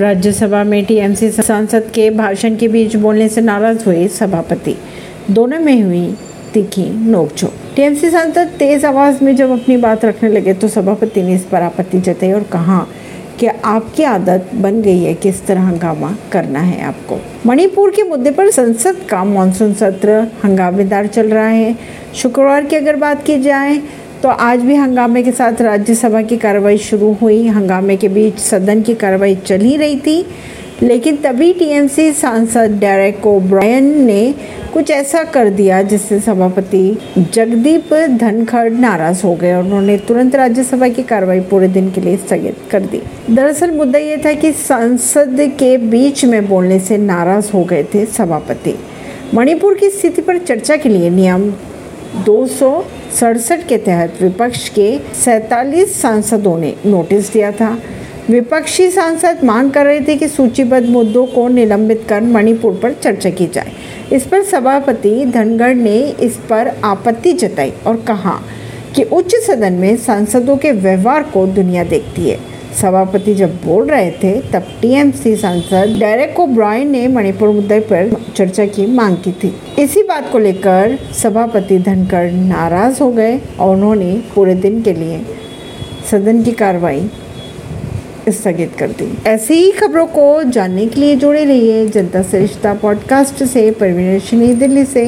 राज्यसभा में टीएमसी सांसद के भाषण के बीच बोलने से नाराज़ हुए सभापति। दोनों में हुई तीखी नोकझोंक। टीएमसी सांसद तेज आवाज़ में जब अपनी बात रखने लगे तो सभापति ने इस पर आपत्ति जताई और कहा कि आपकी आदत बन गई है किस तरह हंगामा करना है आपको। मणिपुर के मुद्दे पर संसद का मानसून सत्र हंगामेदार चल रहा है। शुक्रवार की अगर बात की जाए तो आज भी हंगामे के साथ राज्यसभा की कार्रवाई शुरू हुई। हंगामे के बीच सदन की कार्रवाई चल ही रही थी, लेकिन तभी टीएमसी सांसद डेरेक ओब्रायन ने कुछ ऐसा कर दिया जिससे सभापति जगदीप धनखड़ नाराज़ हो गए और उन्होंने तुरंत राज्यसभा की कार्रवाई पूरे दिन के लिए स्थगित कर दी। दरअसल मुद्दा ये था कि संसद के बीच में बोलने से नाराज़ हो गए थे सभापति। मणिपुर की स्थिति पर चर्चा के लिए नियम दो सौ के तहत विपक्ष के सैतालीस सांसदों ने नोटिस दिया था। विपक्षी सांसद मांग कर रहे थे कि सूचीबद्ध मुद्दों को निलंबित कर मणिपुर पर चर्चा की जाए। इस पर सभापति धनगढ़ ने इस पर आपत्ति जताई और कहा कि उच्च सदन में सांसदों के व्यवहार को दुनिया देखती है। सभापति जब बोल रहे थे, तब टीएमसी सांसद डेरेक ओब्रायन ने मणिपुर मुद्दे पर चर्चा की, मांग की थी। इसी बात को लेकर सभापति धनखड़ नाराज़ हो गए और उन्होंने पूरे दिन के लिए सदन की कार्रवाई स्थगित कर दी। ऐसी ही खबरों को जानने के लिए जुड़े रहिए जनता सरिश्ता पॉडकास्ट से, परवीन दिल्ली से।